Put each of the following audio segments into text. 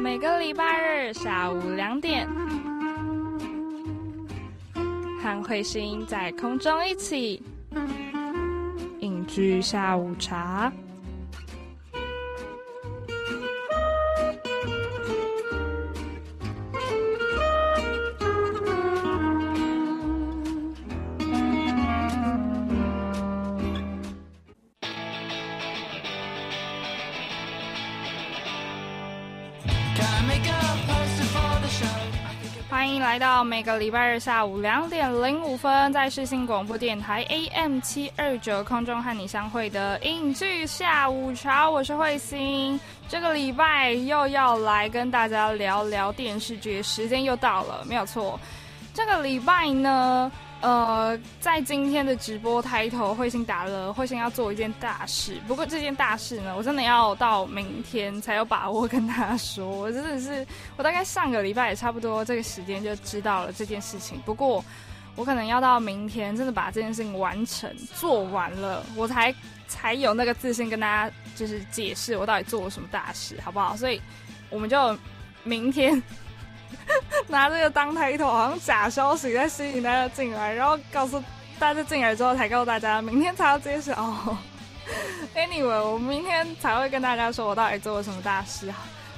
每个礼拜日下午两点，和彗星在空中一起饮居下午茶。到每个礼拜日下午两点零五分，在世新广播电台 AM 七二九空中和你相会的影剧下午茶，我是慧心。这个礼拜又要来跟大家聊聊电视剧，时间又到了，没有错。这个礼拜呢？呃，在今天的直播抬头，彗星打了，彗星要做一件大事。不过这件大事呢，我真的要到明天才有把握跟他说。我真的是，我大概上个礼拜也差不多这个时间就知道了这件事情。不过我可能要到明天，真的把这件事情完成做完了，我才才有那个自信跟大家就是解释我到底做了什么大事，好不好？所以我们就明天。拿这个当抬头，好像假消息在吸引大家进来，然后告诉大家进来之后才告诉大家，明天才要揭晓。Anyway，我明天才会跟大家说我到底做了什么大事，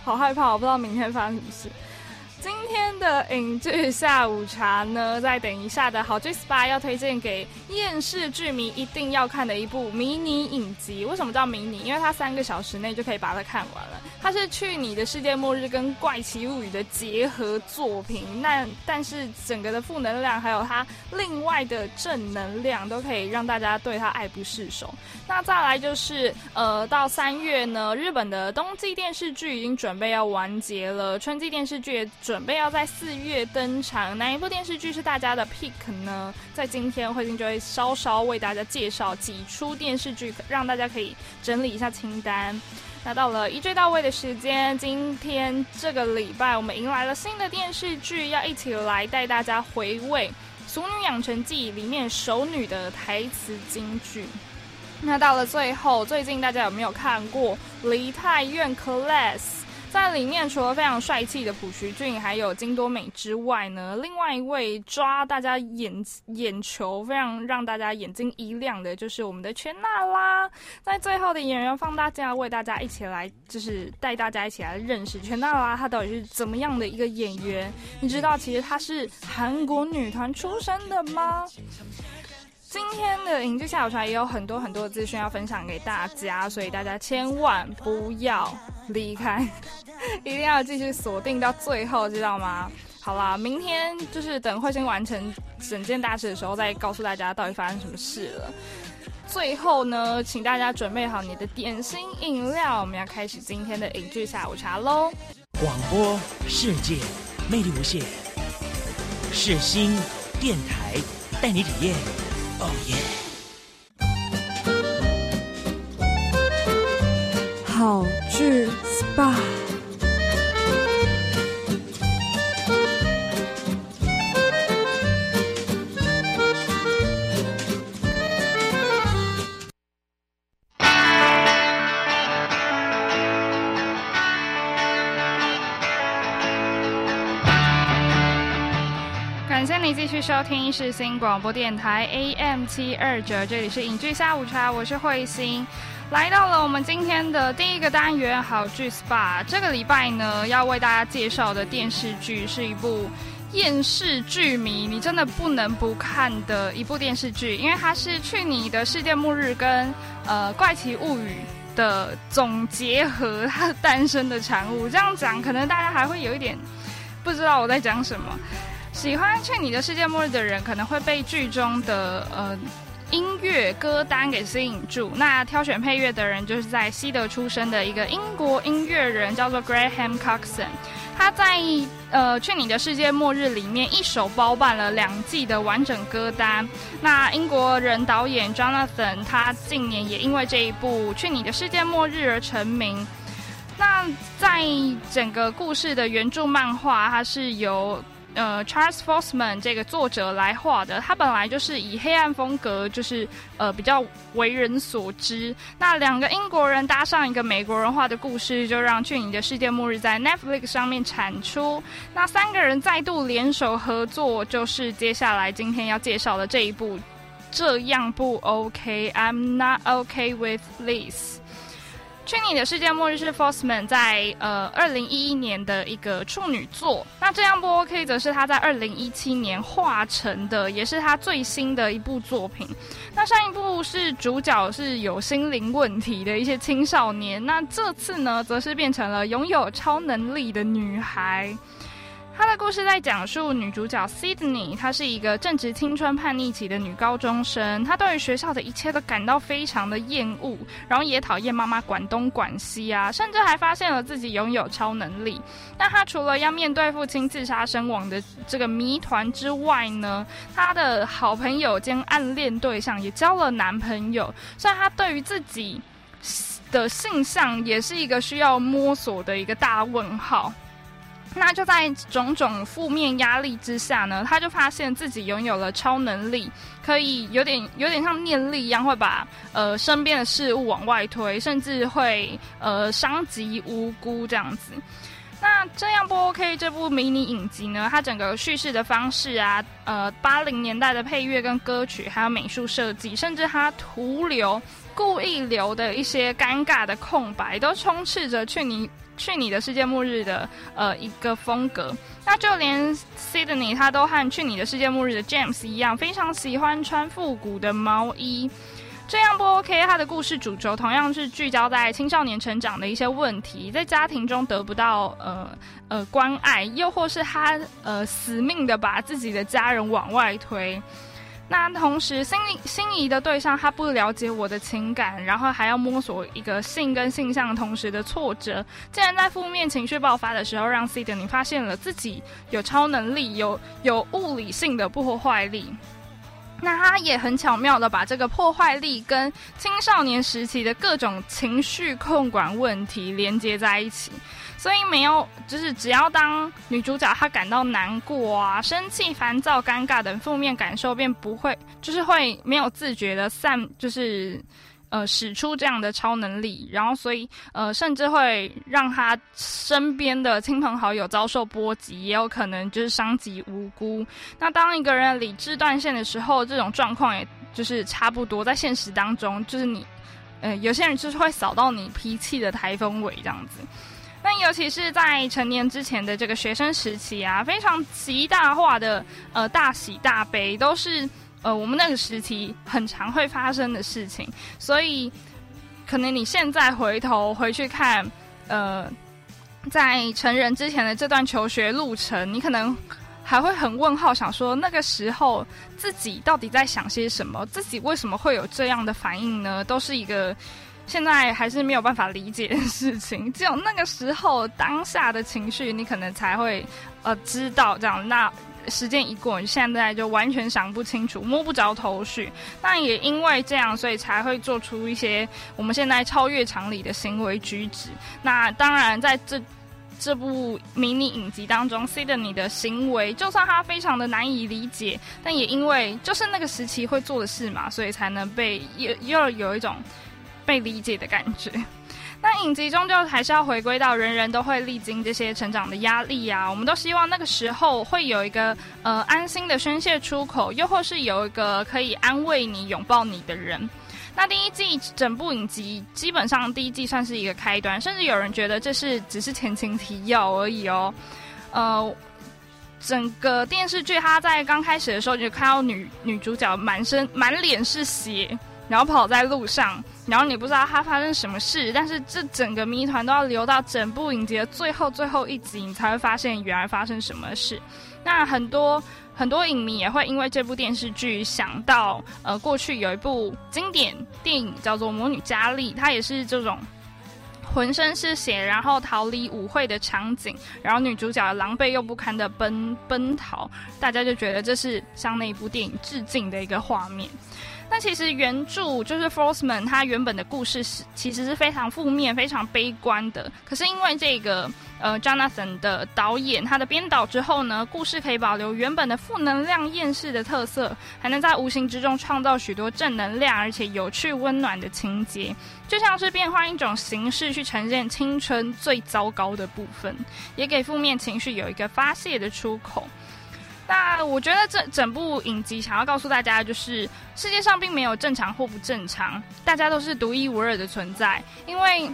好害怕，我不知道明天发生什么事。今天的影剧下午茶呢，在等一下的好剧 SPA 要推荐给厌世剧迷一定要看的一部迷你影集。为什么叫迷你？因为它三个小时内就可以把它看完了。它是《去你的世界末日》跟《怪奇物语》的结合作品。那但是整个的负能量还有它另外的正能量，都可以让大家对它爱不释手。那再来就是呃，到三月呢，日本的冬季电视剧已经准备要完结了，春季电视剧。准备要在四月登场，哪一部电视剧是大家的 pick 呢？在今天慧晶就会稍稍为大家介绍几出电视剧，让大家可以整理一下清单。那到了一追到位的时间，今天这个礼拜我们迎来了新的电视剧，要一起来带大家回味《俗女养成记》里面熟女的台词金句。那到了最后，最近大家有没有看过《梨泰院 Class》？在里面，除了非常帅气的朴叙俊，还有金多美之外呢，另外一位抓大家眼眼球、非常让大家眼睛一亮的，就是我们的全娜拉。在最后的演员放大镜，为大家一起来，就是带大家一起来认识全娜拉，她到底是怎么样的一个演员？你知道，其实她是韩国女团出身的吗？今天的影剧下午茶也有很多很多的资讯要分享给大家，所以大家千万不要离开，一定要继续锁定到最后，知道吗？好啦，明天就是等慧星完成整件大事的时候，再告诉大家到底发生什么事了。最后呢，请大家准备好你的点心饮料，我们要开始今天的影剧下午茶喽。广播世界魅力无限，世新电台带你体验。哦耶！好剧 SPA。继续收听是新广播电台 AM 七二九，这里是影剧下午茶，我是慧心，来到了我们今天的第一个单元好剧 SPA。这个礼拜呢，要为大家介绍的电视剧是一部厌世剧迷你真的不能不看的一部电视剧，因为它是《去你的世界末日》跟呃《怪奇物语》的总结合，它诞生的产物。这样讲，可能大家还会有一点不知道我在讲什么。喜欢《去你的世界末日》的人，可能会被剧中的呃音乐歌单给吸引住。那挑选配乐的人，就是在西德出生的一个英国音乐人，叫做 Graham Coxon。他在呃《去你的世界末日》里面一手包办了两季的完整歌单。那英国人导演 Jonathan，他近年也因为这一部《去你的世界末日》而成名。那在整个故事的原著漫画，它是由呃 Charles Forsman 这个作者来画的，他本来就是以黑暗风格，就是呃比较为人所知。那两个英国人搭上一个美国人画的故事，就让《去你的世界末日》在 Netflix 上面产出。那三个人再度联手合作，就是接下来今天要介绍的这一部。这样不 OK，I'm not OK with this。去年的世界末日是 Force Man 在呃二零一一年的一个处女作，那这样不 OK 则是他在二零一七年画成的，也是他最新的一部作品。那上一部是主角是有心灵问题的一些青少年，那这次呢，则是变成了拥有超能力的女孩。他的故事在讲述女主角 Sydney，她是一个正值青春叛逆期的女高中生，她对于学校的一切都感到非常的厌恶，然后也讨厌妈妈管东管西啊，甚至还发现了自己拥有超能力。那她除了要面对父亲自杀身亡的这个谜团之外呢，她的好朋友兼暗恋对象也交了男朋友，所以她对于自己的性向也是一个需要摸索的一个大问号。那就在种种负面压力之下呢，他就发现自己拥有了超能力，可以有点有点像念力一样，会把呃身边的事物往外推，甚至会呃伤及无辜这样子。那这样不 OK？这部迷你影集呢，它整个叙事的方式啊，呃八零年代的配乐跟歌曲，还有美术设计，甚至它徒留故意留的一些尴尬的空白，都充斥着去你。去你的世界末日的呃一个风格，那就连 Sydney 他都和去你的世界末日的 James 一样，非常喜欢穿复古的毛衣。这样不 OK？他的故事主轴同样是聚焦在青少年成长的一些问题，在家庭中得不到呃呃关爱，又或是他呃死命的把自己的家人往外推。那同时，心仪心仪的对象他不了解我的情感，然后还要摸索一个性跟性向同时的挫折，竟然在负面情绪爆发的时候，让 C 的你发现了自己有超能力，有有物理性的破坏力。那他也很巧妙的把这个破坏力跟青少年时期的各种情绪控管问题连接在一起。所以没有，就是只要当女主角她感到难过啊、生气、烦躁、尴尬等负面感受，便不会，就是会没有自觉的散，就是呃使出这样的超能力，然后所以呃甚至会让她身边的亲朋好友遭受波及，也有可能就是伤及无辜。那当一个人理智断线的时候，这种状况也就是差不多，在现实当中，就是你，呃有些人就是会扫到你脾气的台风尾这样子。那尤其是在成年之前的这个学生时期啊，非常极大化的呃大喜大悲，都是呃我们那个时期很常会发生的事情。所以，可能你现在回头回去看，呃，在成人之前的这段求学路程，你可能还会很问号，想说那个时候自己到底在想些什么？自己为什么会有这样的反应呢？都是一个。现在还是没有办法理解的事情，只有那个时候当下的情绪，你可能才会呃知道这样。那时间一过，你现在就完全想不清楚，摸不着头绪。那也因为这样，所以才会做出一些我们现在超越常理的行为举止。那当然，在这这部迷你影集当中，Sydney 的行为，就算他非常的难以理解，但也因为就是那个时期会做的事嘛，所以才能被又又有一种。被理解的感觉，那影集终究还是要回归到人人都会历经这些成长的压力啊。我们都希望那个时候会有一个呃安心的宣泄出口，又或是有一个可以安慰你、拥抱你的人。那第一季整部影集基本上第一季算是一个开端，甚至有人觉得这是只是前情提要而已哦。呃，整个电视剧它在刚开始的时候就看到女女主角满身满脸是血。然后跑在路上，然后你不知道他发生什么事，但是这整个谜团都要留到整部影集的最后最后一集，你才会发现原来发生什么事。那很多很多影迷也会因为这部电视剧想到，呃，过去有一部经典电影叫做《魔女佳丽》，它也是这种浑身是血，然后逃离舞会的场景，然后女主角狼狈又不堪的奔奔逃，大家就觉得这是向那一部电影致敬的一个画面。那其实原著就是 Forsman，他原本的故事是其实是非常负面、非常悲观的。可是因为这个呃 Jonathan 的导演他的编导之后呢，故事可以保留原本的负能量、厌世的特色，还能在无形之中创造许多正能量而且有趣温暖的情节，就像是变换一种形式去呈现青春最糟糕的部分，也给负面情绪有一个发泄的出口。那我觉得这整部影集想要告诉大家，就是世界上并没有正常或不正常，大家都是独一无二的存在。因为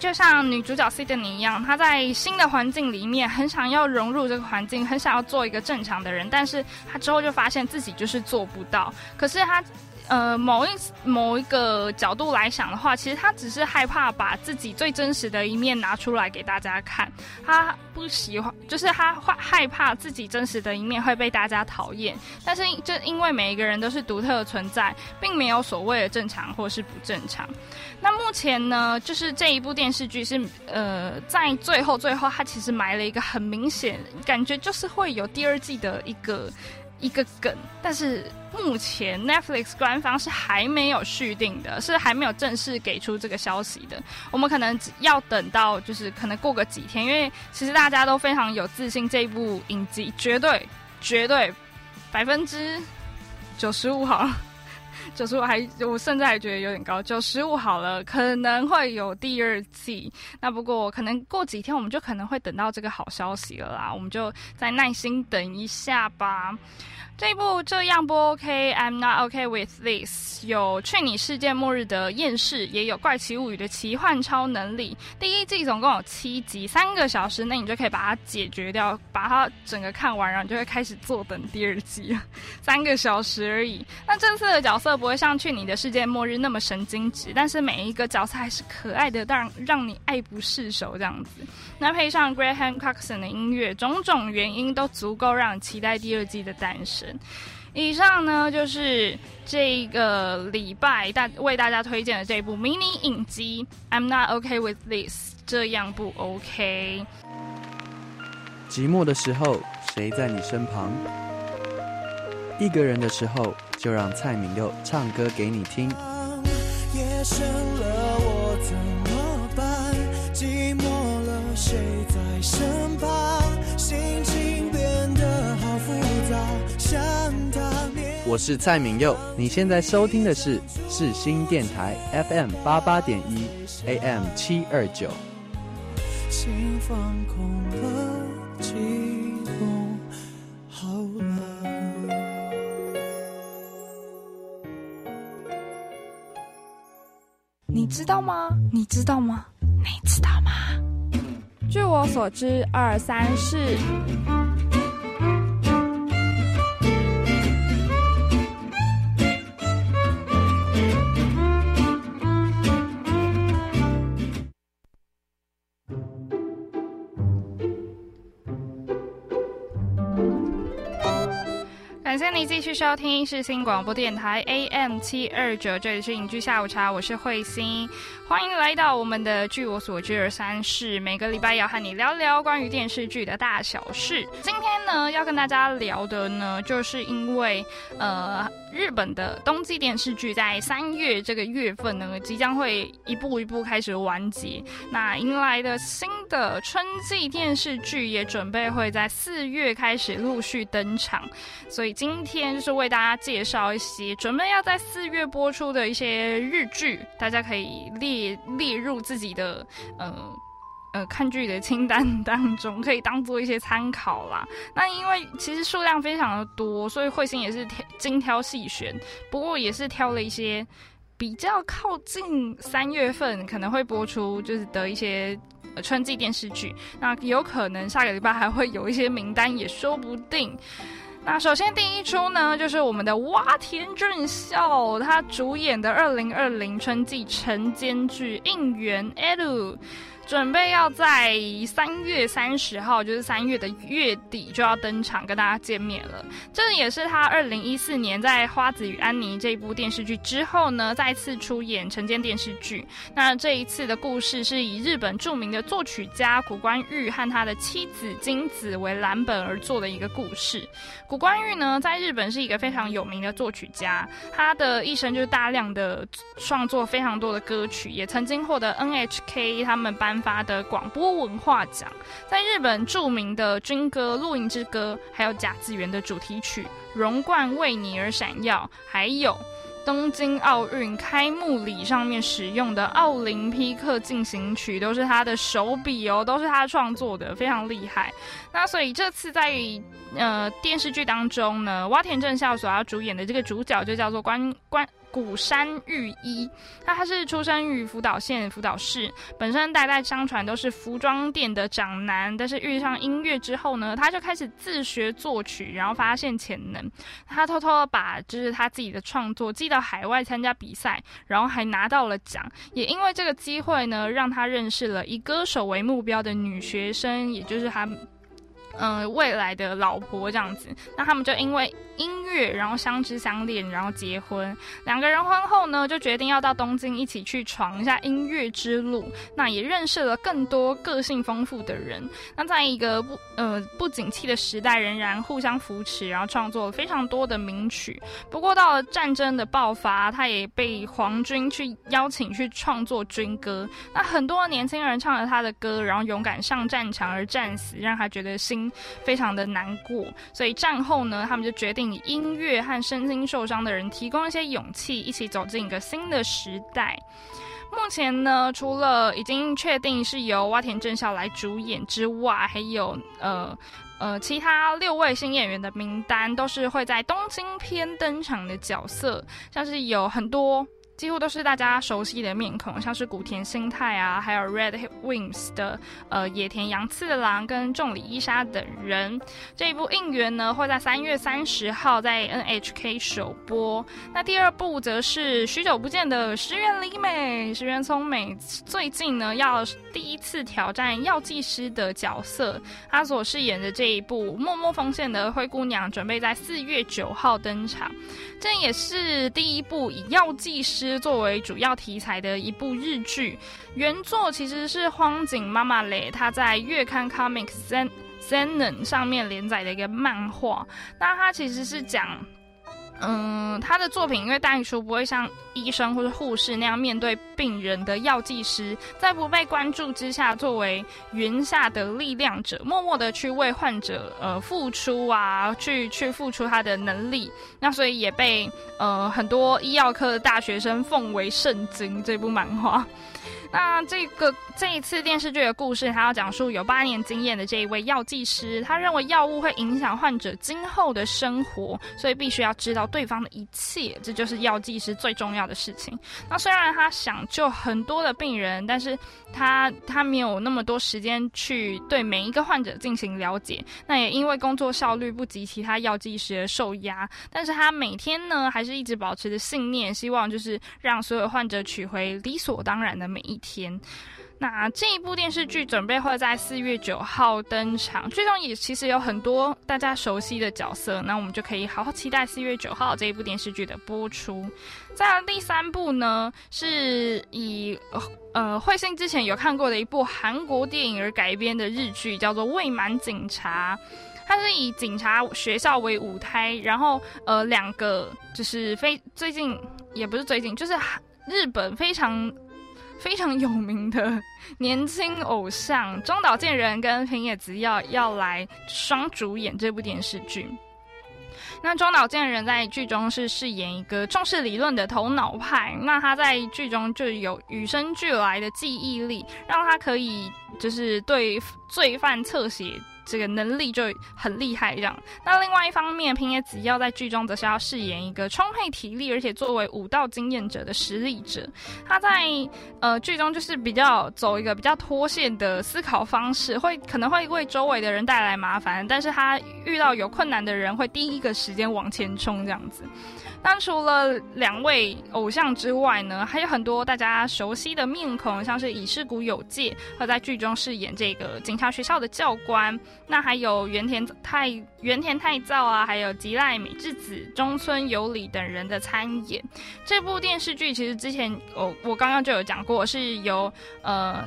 就像女主角 Sydney 一样，她在新的环境里面很想要融入这个环境，很想要做一个正常的人，但是她之后就发现自己就是做不到。可是她。呃，某一某一个角度来想的话，其实他只是害怕把自己最真实的一面拿出来给大家看。他不喜欢，就是他会害怕自己真实的一面会被大家讨厌。但是，就因为每一个人都是独特的存在，并没有所谓的正常或是不正常。那目前呢，就是这一部电视剧是呃，在最后最后，他其实埋了一个很明显，感觉就是会有第二季的一个。一个梗，但是目前 Netflix 官方是还没有续订的，是还没有正式给出这个消息的。我们可能要等到，就是可能过个几天，因为其实大家都非常有自信，这一部影集绝对绝对百分之九十五好，九十五还我甚至还觉得有点高，九十五好了，可能会有第二季。那不过可能过几天，我们就可能会等到这个好消息了啦，我们就再耐心等一下吧。这一部这样不 OK？I'm not OK with this。有去你世界末日的厌世，也有怪奇物语的奇幻超能力。第一季总共有七集，三个小时内你就可以把它解决掉，把它整个看完，然后你就会开始坐等第二季。三个小时而已。那这次的角色不会像去你的世界末日那么神经质，但是每一个角色还是可爱的，让让你爱不释手这样子。那配上 Graham Coxon 的音乐，种种原因都足够让你期待第二季的诞生。以上呢，就是这个礼拜大为大家推荐的这部迷你影集《I'm Not Okay with This》，这样不 OK。寂寞的时候，谁在你身旁？一个人的时候，就让蔡敏佑唱歌给你听。夜深了，我是蔡明佑，你现在收听的是世新电台 FM 八八点一 AM 七二九。你知道吗？你知道吗？你知道吗？据我所知，二三四。继续收听世新广播电台 AM 七二九，这里是影剧下午茶，我是慧心，欢迎来到我们的据我所知二三事，每个礼拜要和你聊聊关于电视剧的大小事。今天呢，要跟大家聊的呢，就是因为呃，日本的冬季电视剧在三月这个月份呢，即将会一步一步开始完结，那迎来的新的春季电视剧也准备会在四月开始陆续登场，所以。今天就是为大家介绍一些准备要在四月播出的一些日剧，大家可以列列入自己的呃呃看剧的清单当中，可以当做一些参考啦。那因为其实数量非常的多，所以慧心也是挑精挑细选，不过也是挑了一些比较靠近三月份可能会播出就是的一些春季电视剧。那有可能下个礼拜还会有一些名单，也说不定。那首先第一出呢，就是我们的洼田俊孝，他主演的二零二零春季晨间剧《应援 L》。准备要在三月三十号，就是三月的月底就要登场跟大家见面了。这也是他二零一四年在《花子与安妮》这部电视剧之后呢，再次出演晨间电视剧。那这一次的故事是以日本著名的作曲家古关裕和他的妻子金子为蓝本而做的一个故事。古关裕呢，在日本是一个非常有名的作曲家，他的一生就是大量的创作非常多的歌曲，也曾经获得 NHK 他们颁发的广播文化奖，在日本著名的军歌《露营之歌》，还有甲子园的主题曲《荣冠为你而闪耀》，还有。东京奥运开幕礼上面使用的奥林匹克进行曲都是他的手笔哦，都是他创作的，非常厉害。那所以这次在呃电视剧当中呢，洼田正孝所要主演的这个主角就叫做关关。古山玉一，那他是出生于福岛县福岛市，本身代代相传都是服装店的长男，但是遇上音乐之后呢，他就开始自学作曲，然后发现潜能，他偷偷把就是他自己的创作寄到海外参加比赛，然后还拿到了奖，也因为这个机会呢，让他认识了以歌手为目标的女学生，也就是他。嗯，未来的老婆这样子，那他们就因为音乐，然后相知相恋，然后结婚。两个人婚后呢，就决定要到东京一起去闯一下音乐之路。那也认识了更多个性丰富的人。那在一个不呃不景气的时代，仍然互相扶持，然后创作了非常多的名曲。不过到了战争的爆发，他也被皇军去邀请去创作军歌。那很多年轻人唱了他的歌，然后勇敢上战场而战死，让他觉得心。非常的难过，所以战后呢，他们就决定以音乐和身心受伤的人提供一些勇气，一起走进一个新的时代。目前呢，除了已经确定是由洼田正孝来主演之外，还有呃呃其他六位新演员的名单都是会在东京篇登场的角色，像是有很多。几乎都是大家熟悉的面孔，像是古田新太啊，还有 Red Wings 的呃野田洋次郎跟重里伊沙等人。这一部应援呢会在三月三十号在 NHK 首播。那第二部则是许久不见的石原里美，石原聪美最近呢要第一次挑战药剂师的角色，她所饰演的这一部默默奉献的灰姑娘，准备在四月九号登场。这也是第一部以药剂师。作为主要题材的一部日剧，原作其实是荒井妈妈雷她在月刊 Comics Zen 上面连载的一个漫画。那它其实是讲。嗯，他的作品因为大艺术不会像医生或者护士那样面对病人的药剂师，在不被关注之下，作为云下的力量者，默默的去为患者呃付出啊，去去付出他的能力，那所以也被呃很多医药科的大学生奉为圣经。这部漫画。那这个这一次电视剧的故事，他要讲述有八年经验的这一位药剂师，他认为药物会影响患者今后的生活，所以必须要知道对方的一切，这就是药剂师最重要的事情。那虽然他想救很多的病人，但是他他没有那么多时间去对每一个患者进行了解，那也因为工作效率不及其他药剂师而受压。但是他每天呢，还是一直保持着信念，希望就是让所有患者取回理所当然的每一。天，那这一部电视剧准备会在四月九号登场，剧中也其实有很多大家熟悉的角色，那我们就可以好好期待四月九号这一部电视剧的播出。在第三部呢，是以呃慧星之前有看过的一部韩国电影而改编的日剧，叫做《未满警察》，它是以警察学校为舞台，然后呃两个就是非最近也不是最近，就是日本非常。非常有名的年轻偶像中岛健人跟平野紫耀要来双主演这部电视剧。那中岛健人在剧中是饰演一个重视理论的头脑派，那他在剧中就有与生俱来的记忆力，让他可以就是对罪犯侧写。这个能力就很厉害这样。那另外一方面，平野紫耀在剧中则是要饰演一个充沛体力，而且作为武道经验者的实力者。他在呃剧中就是比较走一个比较脱线的思考方式，会可能会为周围的人带来麻烦，但是他遇到有困难的人，会第一个时间往前冲这样子。那除了两位偶像之外呢，还有很多大家熟悉的面孔，像是以世谷有介，他在剧中饰演这个警察学校的教官。那还有原田太原田太造啊，还有吉濑美智子、中村有里等人的参演。这部电视剧其实之前我我刚刚就有讲过，是由呃。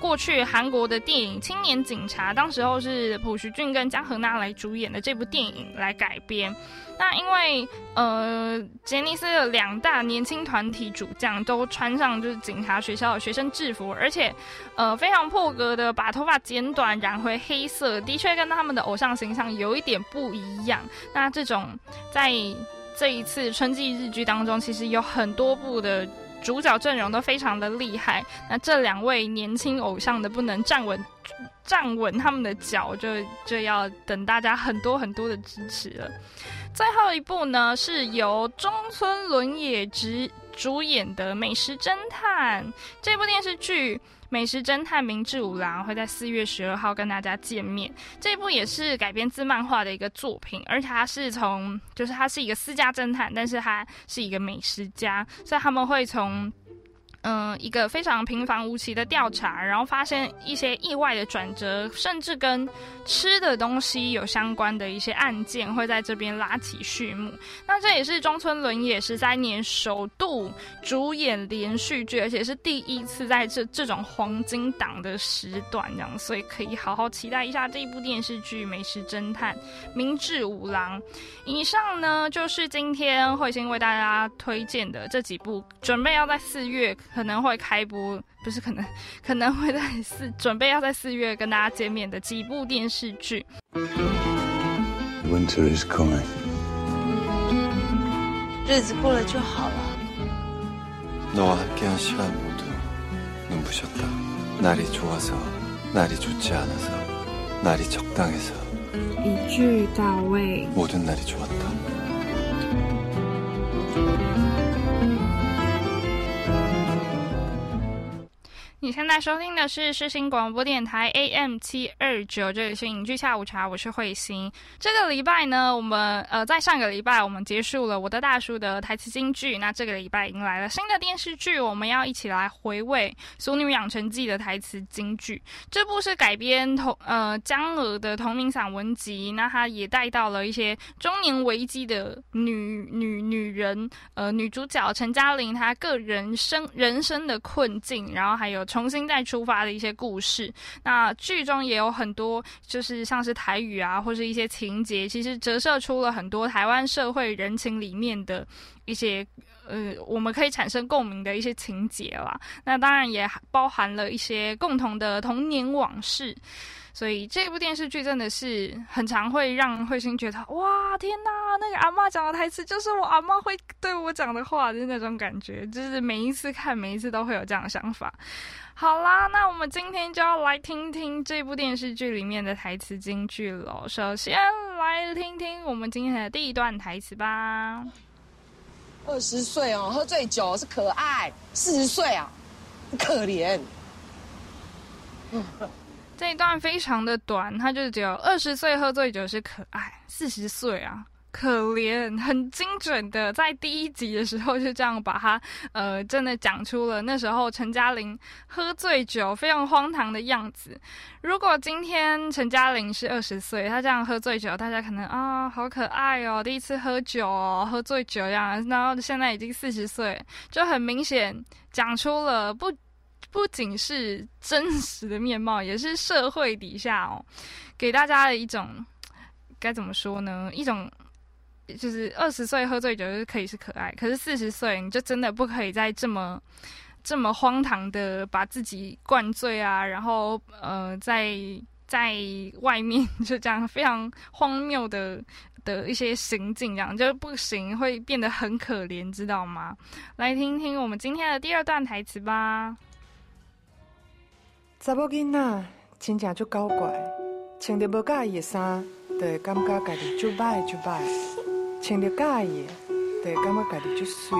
过去韩国的电影《青年警察》，当时候是朴叙俊跟江河娜来主演的这部电影来改编。那因为呃，杰尼斯的两大年轻团体主将都穿上就是警察学校的学生制服，而且呃非常破格的把头发剪短染回黑色，的确跟他们的偶像形象有一点不一样。那这种在这一次春季日剧当中，其实有很多部的。主角阵容都非常的厉害，那这两位年轻偶像的不能站稳站稳他们的脚，就就要等大家很多很多的支持了。最后一部呢，是由中村伦也执主演的《美食侦探》这部电视剧。美食侦探明智五郎会在四月十二号跟大家见面。这一部也是改编自漫画的一个作品，而且他是从，就是他是一个私家侦探，但是他是一个美食家，所以他们会从。嗯，一个非常平凡无奇的调查，然后发现一些意外的转折，甚至跟吃的东西有相关的一些案件，会在这边拉起序幕。那这也是中村伦也十三年首度主演连续剧，而且是第一次在这这种黄金档的时段这样，所以可以好好期待一下这一部电视剧《美食侦探明智五郎》。以上呢，就是今天慧心为大家推荐的这几部，准备要在四月。可能会开播，不是可能，可能会在四准备要在四月跟大家见面的几部电视剧。Winter is coming，日子过了就好了。너와함께한시간모두눈부셨다날이좋아서날이좋지않아서날이적당해서一句到位。모든날이좋았다 你现在收听的是世新广播电台 AM 七二九，这里是影剧下午茶，我是慧心。这个礼拜呢，我们呃在上个礼拜我们结束了我的大叔的台词京剧，那这个礼拜迎来了新的电视剧，我们要一起来回味《俗女养成记》的台词京剧。这部是改编同呃江娥的同名散文集，那它也带到了一些中年危机的女女女人，呃女主角陈嘉玲她个人生人生的困境，然后还有。重新再出发的一些故事，那剧中也有很多，就是像是台语啊，或是一些情节，其实折射出了很多台湾社会人情里面的一些，呃，我们可以产生共鸣的一些情节啦。那当然也包含了一些共同的童年往事。所以这部电视剧真的是很常会让慧心觉得，哇，天哪，那个阿妈讲的台词就是我阿妈会对我讲的话的那种感觉，就是每一次看，每一次都会有这样的想法。好啦，那我们今天就要来听听这部电视剧里面的台词金句喽。首先来听听我们今天的第一段台词吧。二十岁哦，喝醉酒是可爱；四十岁啊，可怜。这一段非常的短，他就只有二十岁喝醉酒是可爱，四十岁啊可怜，很精准的在第一集的时候就这样把他呃真的讲出了那时候陈嘉玲喝醉酒非常荒唐的样子。如果今天陈嘉玲是二十岁，她这样喝醉酒，大家可能啊好可爱哦，第一次喝酒哦，喝醉酒呀，然后现在已经四十岁，就很明显讲出了不。不仅是真实的面貌，也是社会底下哦，给大家的一种该怎么说呢？一种就是二十岁喝醉酒是可以是可爱，可是四十岁你就真的不可以再这么这么荒唐的把自己灌醉啊，然后呃，在在外面就这样非常荒谬的的一些行径，这样就不行，会变得很可怜，知道吗？来听听我们今天的第二段台词吧。查某囡仔真正足搞怪，穿着无介意的衫，就会感觉家己就歹就歹；穿着介意的，就会感觉家己就水。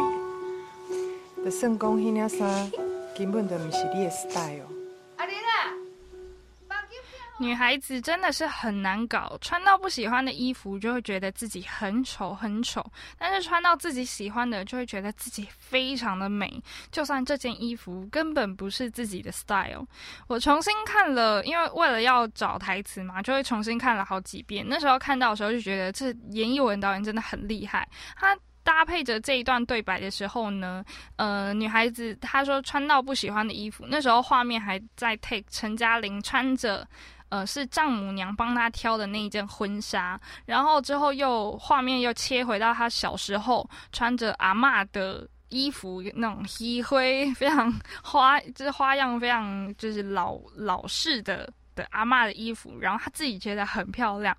就算讲迄领衫根本就毋是你的 style。女孩子真的是很难搞，穿到不喜欢的衣服就会觉得自己很丑很丑，但是穿到自己喜欢的就会觉得自己非常的美。就算这件衣服根本不是自己的 style，我重新看了，因为为了要找台词嘛，就会重新看了好几遍。那时候看到的时候就觉得，这严艺文导演真的很厉害。他搭配着这一段对白的时候呢，呃，女孩子她说穿到不喜欢的衣服，那时候画面还在 take 陈嘉玲穿着。呃，是丈母娘帮他挑的那一件婚纱，然后之后又画面又切回到他小时候穿着阿嬷的衣服，那种黑灰非常花，就是花样非常就是老老式的的阿嬷的衣服，然后他自己觉得很漂亮，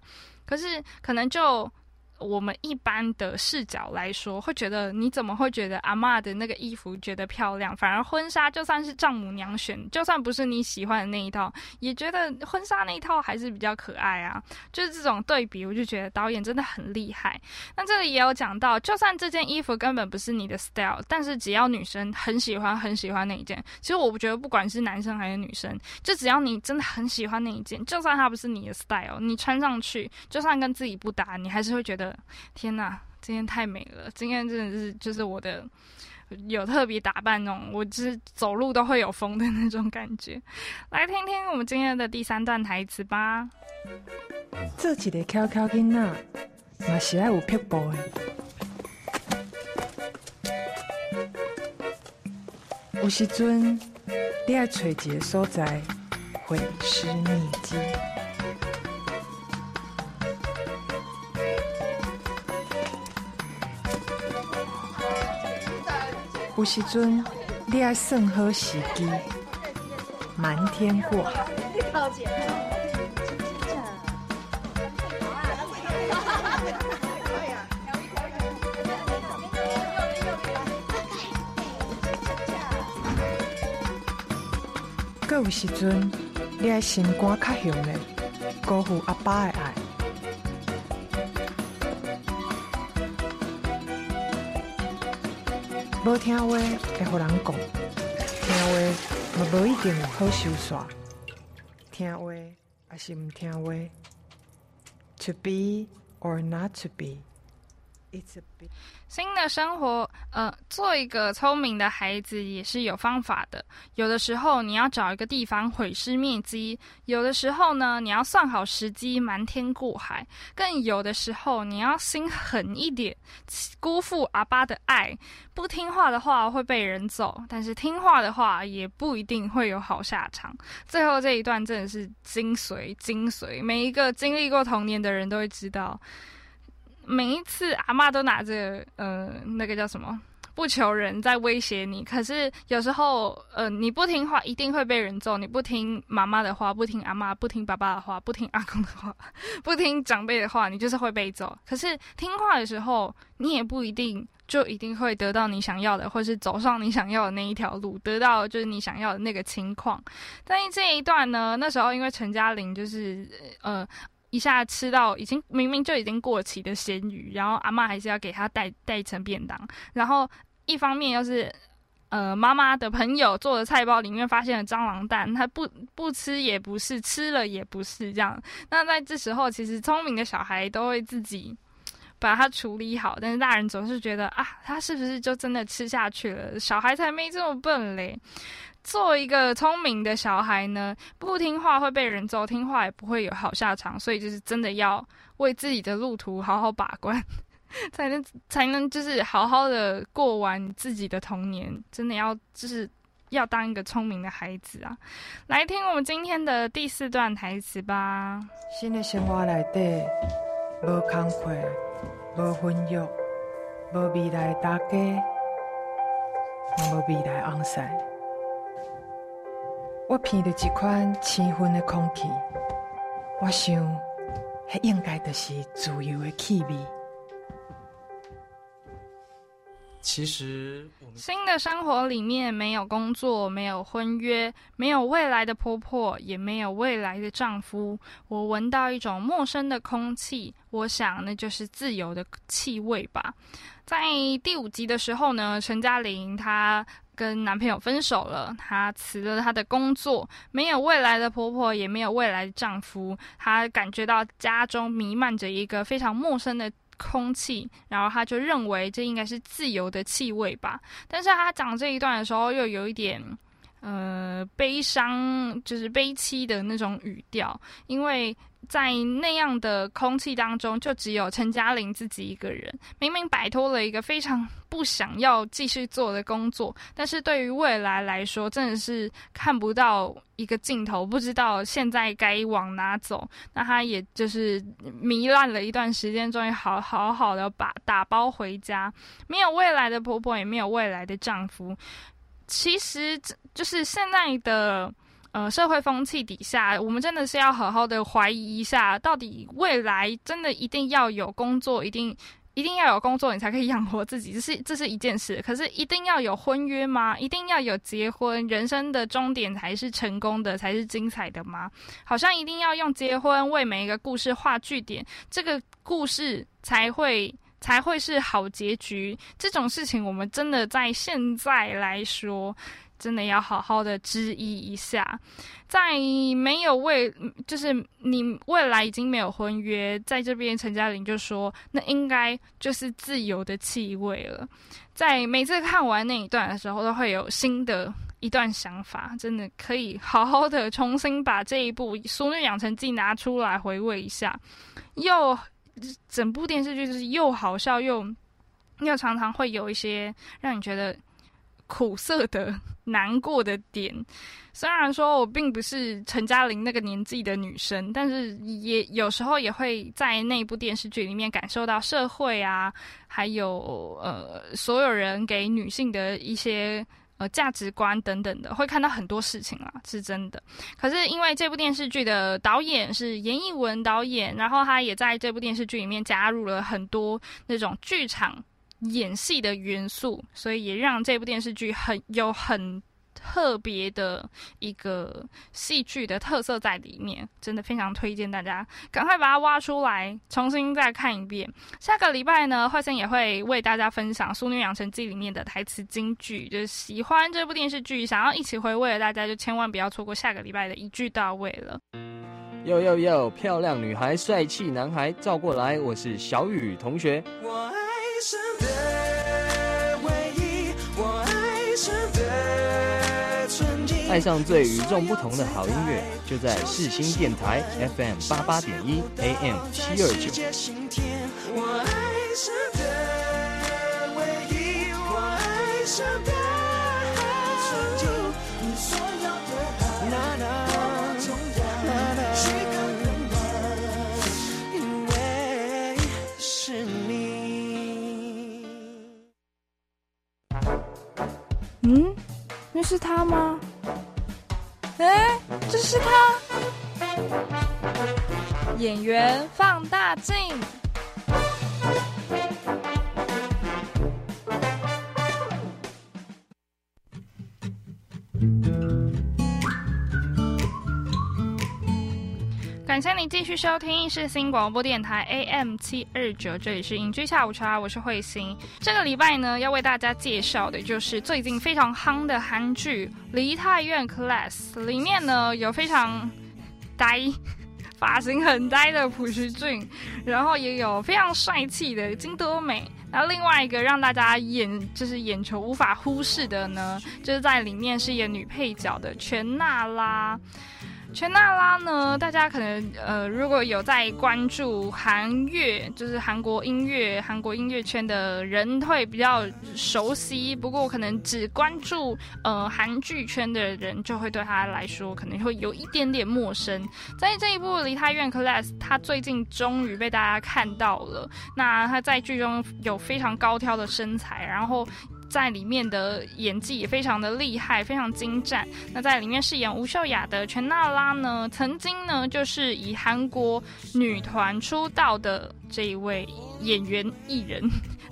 可是可能就。我们一般的视角来说，会觉得你怎么会觉得阿妈的那个衣服觉得漂亮？反而婚纱就算是丈母娘选，就算不是你喜欢的那一套，也觉得婚纱那一套还是比较可爱啊。就是这种对比，我就觉得导演真的很厉害。那这里也有讲到，就算这件衣服根本不是你的 style，但是只要女生很喜欢很喜欢那一件，其实我不觉得不管是男生还是女生，就只要你真的很喜欢那一件，就算它不是你的 style，你穿上去，就算跟自己不搭，你还是会觉得。天哪，今天太美了！今天真的是就是我的有特别打扮那种，我就是走路都会有风的那种感觉。来听听我们今天的第三段台词吧。做一个悄悄囡仔，嘛是爱有魄步的。有时阵，你爱找一个所在，会师秘籍。有时阵，你爱算好时机，瞒天过海。各有时阵，你爱心肝较雄的，辜负阿爸的爱。无听话会互人讲，听话嘛无一定好收煞。听话还是毋听话？To be or not to be。新的生活，呃，做一个聪明的孩子也是有方法的。有的时候你要找一个地方毁尸灭迹，有的时候呢，你要算好时机瞒天过海，更有的时候你要心狠一点，辜负阿爸的爱。不听话的话会被人揍，但是听话的话也不一定会有好下场。最后这一段真的是精髓，精髓，每一个经历过童年的人都会知道。每一次阿妈都拿着呃那个叫什么不求人在威胁你，可是有时候呃你不听话一定会被人揍，你不听妈妈的话，不听阿妈，不听爸爸的话，不听阿公的话，不听长辈的话，你就是会被揍。可是听话的时候，你也不一定就一定会得到你想要的，或是走上你想要的那一条路，得到就是你想要的那个情况。但是这一段呢，那时候因为陈嘉玲就是呃。一下吃到已经明明就已经过期的鲜鱼，然后阿妈还是要给他带带一层便当。然后一方面又是，呃，妈妈的朋友做的菜包里面发现了蟑螂蛋，他不不吃也不是，吃了也不是这样。那在这时候，其实聪明的小孩都会自己把它处理好，但是大人总是觉得啊，他是不是就真的吃下去了？小孩才没这么笨嘞。做一个聪明的小孩呢，不听话会被人揍，听话也不会有好下场。所以就是真的要为自己的路途好好把关，才能才能就是好好的过完自己的童年。真的要就是要当一个聪明的孩子啊！来听我们今天的第四段台词吧。新的生活内底，无工课，无婚约，无未来大家，无未来昂赛。我闻着一款清芬的空气，我想，那应该就是自由的气味。其实新的生活里面没有工作，没有婚约，没有未来的婆婆，也没有未来的丈夫。我闻到一种陌生的空气，我想那就是自由的气味吧。在第五集的时候呢，陈嘉玲她跟男朋友分手了，她辞了她的工作，没有未来的婆婆，也没有未来的丈夫，她感觉到家中弥漫着一个非常陌生的。空气，然后他就认为这应该是自由的气味吧。但是他讲这一段的时候，又有一点呃悲伤，就是悲凄的那种语调，因为。在那样的空气当中，就只有陈嘉玲自己一个人。明明摆脱了一个非常不想要继续做的工作，但是对于未来来说，真的是看不到一个尽头，不知道现在该往哪走。那她也就是糜烂了一段时间，终于好好好的把打包回家。没有未来的婆婆，也没有未来的丈夫。其实，就是现在的。呃，社会风气底下，我们真的是要好好的怀疑一下，到底未来真的一定要有工作，一定一定要有工作，你才可以养活自己，这是这是一件事。可是，一定要有婚约吗？一定要有结婚，人生的终点才是成功的，才是精彩的吗？好像一定要用结婚为每一个故事画句点，这个故事才会才会是好结局。这种事情，我们真的在现在来说。真的要好好的质疑一下，在没有未，就是你未来已经没有婚约，在这边陈嘉玲就说，那应该就是自由的气味了。在每次看完那一段的时候，都会有新的一段想法，真的可以好好的重新把这一部《淑女养成记》拿出来回味一下。又整部电视剧就是又好笑又又常常会有一些让你觉得。苦涩的、难过的点，虽然说我并不是陈嘉玲那个年纪的女生，但是也有时候也会在那部电视剧里面感受到社会啊，还有呃所有人给女性的一些呃价值观等等的，会看到很多事情啊，是真的。可是因为这部电视剧的导演是严艺文导演，然后他也在这部电视剧里面加入了很多那种剧场。演戏的元素，所以也让这部电视剧很有很特别的一个戏剧的特色在里面，真的非常推荐大家赶快把它挖出来，重新再看一遍。下个礼拜呢，坏森也会为大家分享《淑女养成记》里面的台词金句，就是喜欢这部电视剧，想要一起回味的大家，就千万不要错过下个礼拜的一句到位了。哟哟哟，漂亮女孩，帅气男孩，照过来，我是小雨同学。爱上最与众不同的好音乐，就在世新电台 FM 八八点一 AM 七二九。是他吗？哎，这是他！演员放大镜。感谢你继续收听是新广播电台 AM 七二九，这里是影剧下午茶，我是慧心。这个礼拜呢，要为大家介绍的就是最近非常夯的韩剧《梨泰院 Class》，里面呢有非常呆、发型很呆的朴叙俊，然后也有非常帅气的金多美。然后另外一个让大家眼就是眼球无法忽视的呢，就是在里面是演女配角的全娜拉。全娜拉呢？大家可能呃，如果有在关注韩乐，就是韩国音乐、韩国音乐圈的人会比较熟悉。不过，可能只关注呃韩剧圈的人，就会对他来说可能会有一点点陌生。在这一部《梨泰院 Class》，他最近终于被大家看到了。那他在剧中有非常高挑的身材，然后。在里面的演技也非常的厉害，非常精湛。那在里面饰演吴秀雅的全娜拉呢，曾经呢就是以韩国女团出道的这一位演员艺人。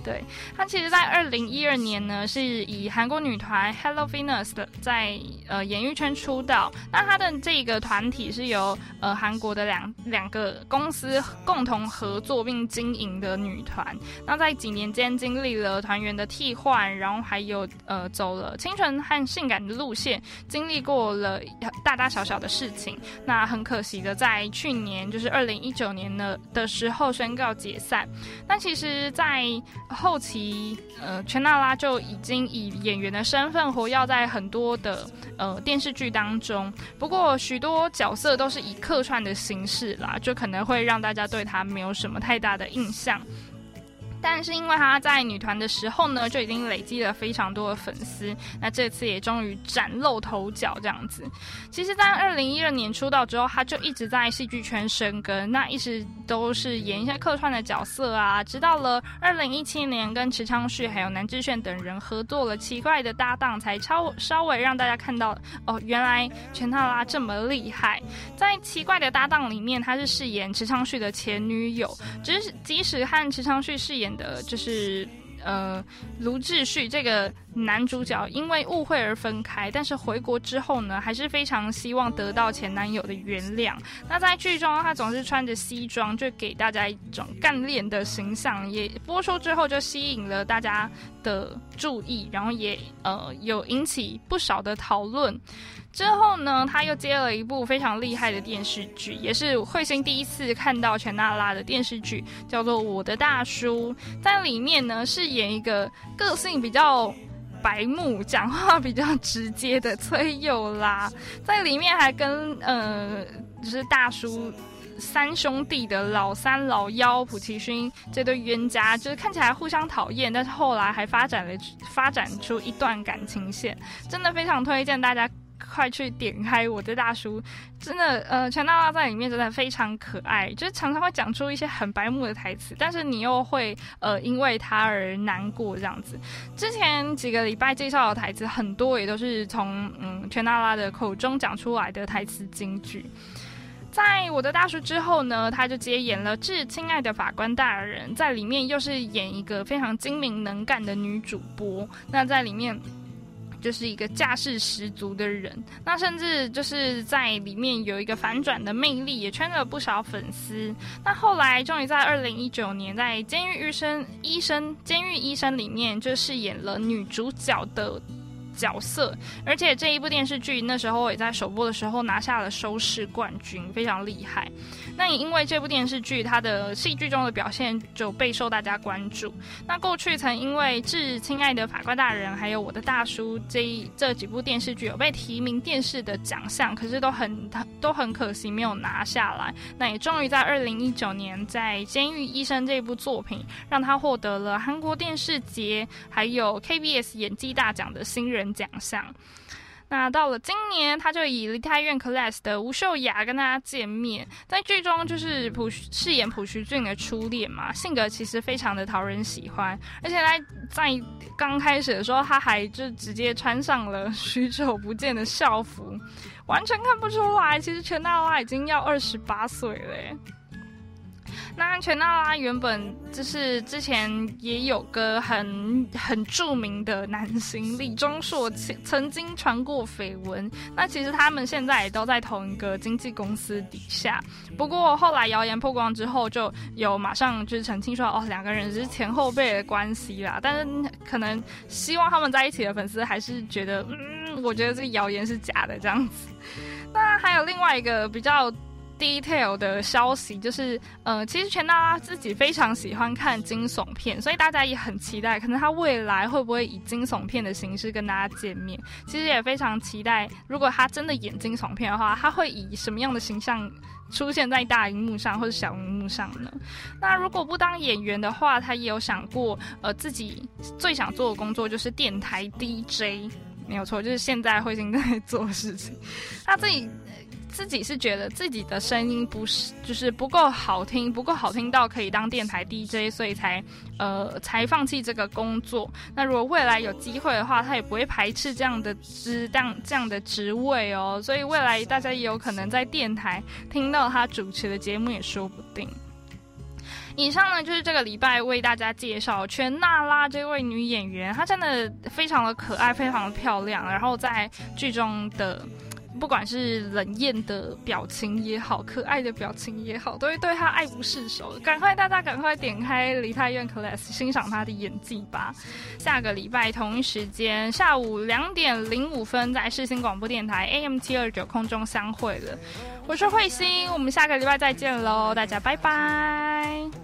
对他，其实，在二零一二年呢，是以韩国女团 Hello Venus 的在呃演艺圈出道。那他的这个团体是由呃韩国的两两个公司共同合作并经营的女团。那在几年间经历了团员的替换，然后还有呃走了清纯和性感的路线，经历过了大大小小的事情。那很可惜的，在去年就是二零一九年呢的时候宣告解散。那其实，在后期，呃，全娜拉就已经以演员的身份活跃在很多的呃电视剧当中。不过，许多角色都是以客串的形式啦，就可能会让大家对她没有什么太大的印象。但是因为他在女团的时候呢，就已经累积了非常多的粉丝，那这次也终于崭露头角这样子。其实，在二零一二年出道之后，他就一直在戏剧圈生根，那一直都是演一些客串的角色啊。直到了二零一七年，跟池昌旭还有南智炫等人合作了《奇怪的搭档》，才超稍微让大家看到哦，原来全套拉这么厉害。在《奇怪的搭档》里面，他是饰演池昌旭的前女友，只是即使和池昌旭饰演。的就是呃卢志旭这个男主角因为误会而分开，但是回国之后呢，还是非常希望得到前男友的原谅。那在剧中，他总是穿着西装，就给大家一种干练的形象。也播出之后，就吸引了大家的注意，然后也呃有引起不少的讨论。之后呢，他又接了一部非常厉害的电视剧，也是慧心第一次看到全娜拉的电视剧，叫做《我的大叔》。在里面呢，饰演一个个性比较白目、讲话比较直接的崔佑拉，在里面还跟呃，就是大叔三兄弟的老三、老幺普奇勋这对冤家，就是看起来互相讨厌，但是后来还发展了发展出一段感情线，真的非常推荐大家。快去点开我的大叔，真的，呃，全大拉在里面真的非常可爱，就是常常会讲出一些很白目的台词，但是你又会呃因为他而难过这样子。之前几个礼拜介绍的台词很多也都是从嗯全大拉的口中讲出来的台词金句。在我的大叔之后呢，他就接演了《致亲爱的法官大人》，在里面又是演一个非常精明能干的女主播。那在里面。就是一个架势十足的人，那甚至就是在里面有一个反转的魅力，也圈了不少粉丝。那后来终于在二零一九年，在《监狱医生》医生监狱医生里面就饰演了女主角的。角色，而且这一部电视剧那时候也在首播的时候拿下了收视冠军，非常厉害。那也因为这部电视剧，他的戏剧中的表现就备受大家关注。那过去曾因为《致亲爱的法官大人》还有《我的大叔》这一这几部电视剧有被提名电视的奖项，可是都很都很可惜没有拿下来。那也终于在二零一九年，在《监狱医生》这部作品，让他获得了韩国电视节还有 KBS 演技大奖的新人。奖项。那到了今年，他就以梨泰院 class 的吴秀雅跟大家见面，在剧中就是朴饰演朴徐俊的初恋嘛，性格其实非常的讨人喜欢，而且在在刚开始的时候，他还就直接穿上了 许久不见的校服，完全看不出来，其实全大拉已经要二十八岁了。那安全娜拉原本就是之前也有个很很著名的男星李钟硕，曾曾经传过绯闻。那其实他们现在也都在同一个经纪公司底下。不过后来谣言曝光之后，就有马上就是澄清说，哦，两个人只是前后辈的关系啦。但是可能希望他们在一起的粉丝还是觉得，嗯，我觉得这个谣言是假的这样子。那还有另外一个比较。Detail 的消息就是，呃，其实全大拉自己非常喜欢看惊悚片，所以大家也很期待，可能他未来会不会以惊悚片的形式跟大家见面。其实也非常期待，如果他真的演惊悚片的话，他会以什么样的形象出现在大荧幕上或者小荧幕上呢？那如果不当演员的话，他也有想过，呃，自己最想做的工作就是电台 DJ，没有错，就是现在彗星在做事情。他自己。自己是觉得自己的声音不是就是不够好听，不够好听到可以当电台 DJ，所以才呃才放弃这个工作。那如果未来有机会的话，他也不会排斥这样的职当这样的职位哦。所以未来大家也有可能在电台听到他主持的节目也说不定。以上呢就是这个礼拜为大家介绍全娜拉这位女演员，她真的非常的可爱，非常的漂亮。然后在剧中的不管是冷艳的表情也好，可爱的表情也好，都会对他爱不释手。赶快大家赶快点开梨泰院 Class 欣赏他的演技吧。下个礼拜同一时间下午两点零五分，在世新广播电台 AM 七二九空中相会了。我是慧心，我们下个礼拜再见喽，大家拜拜。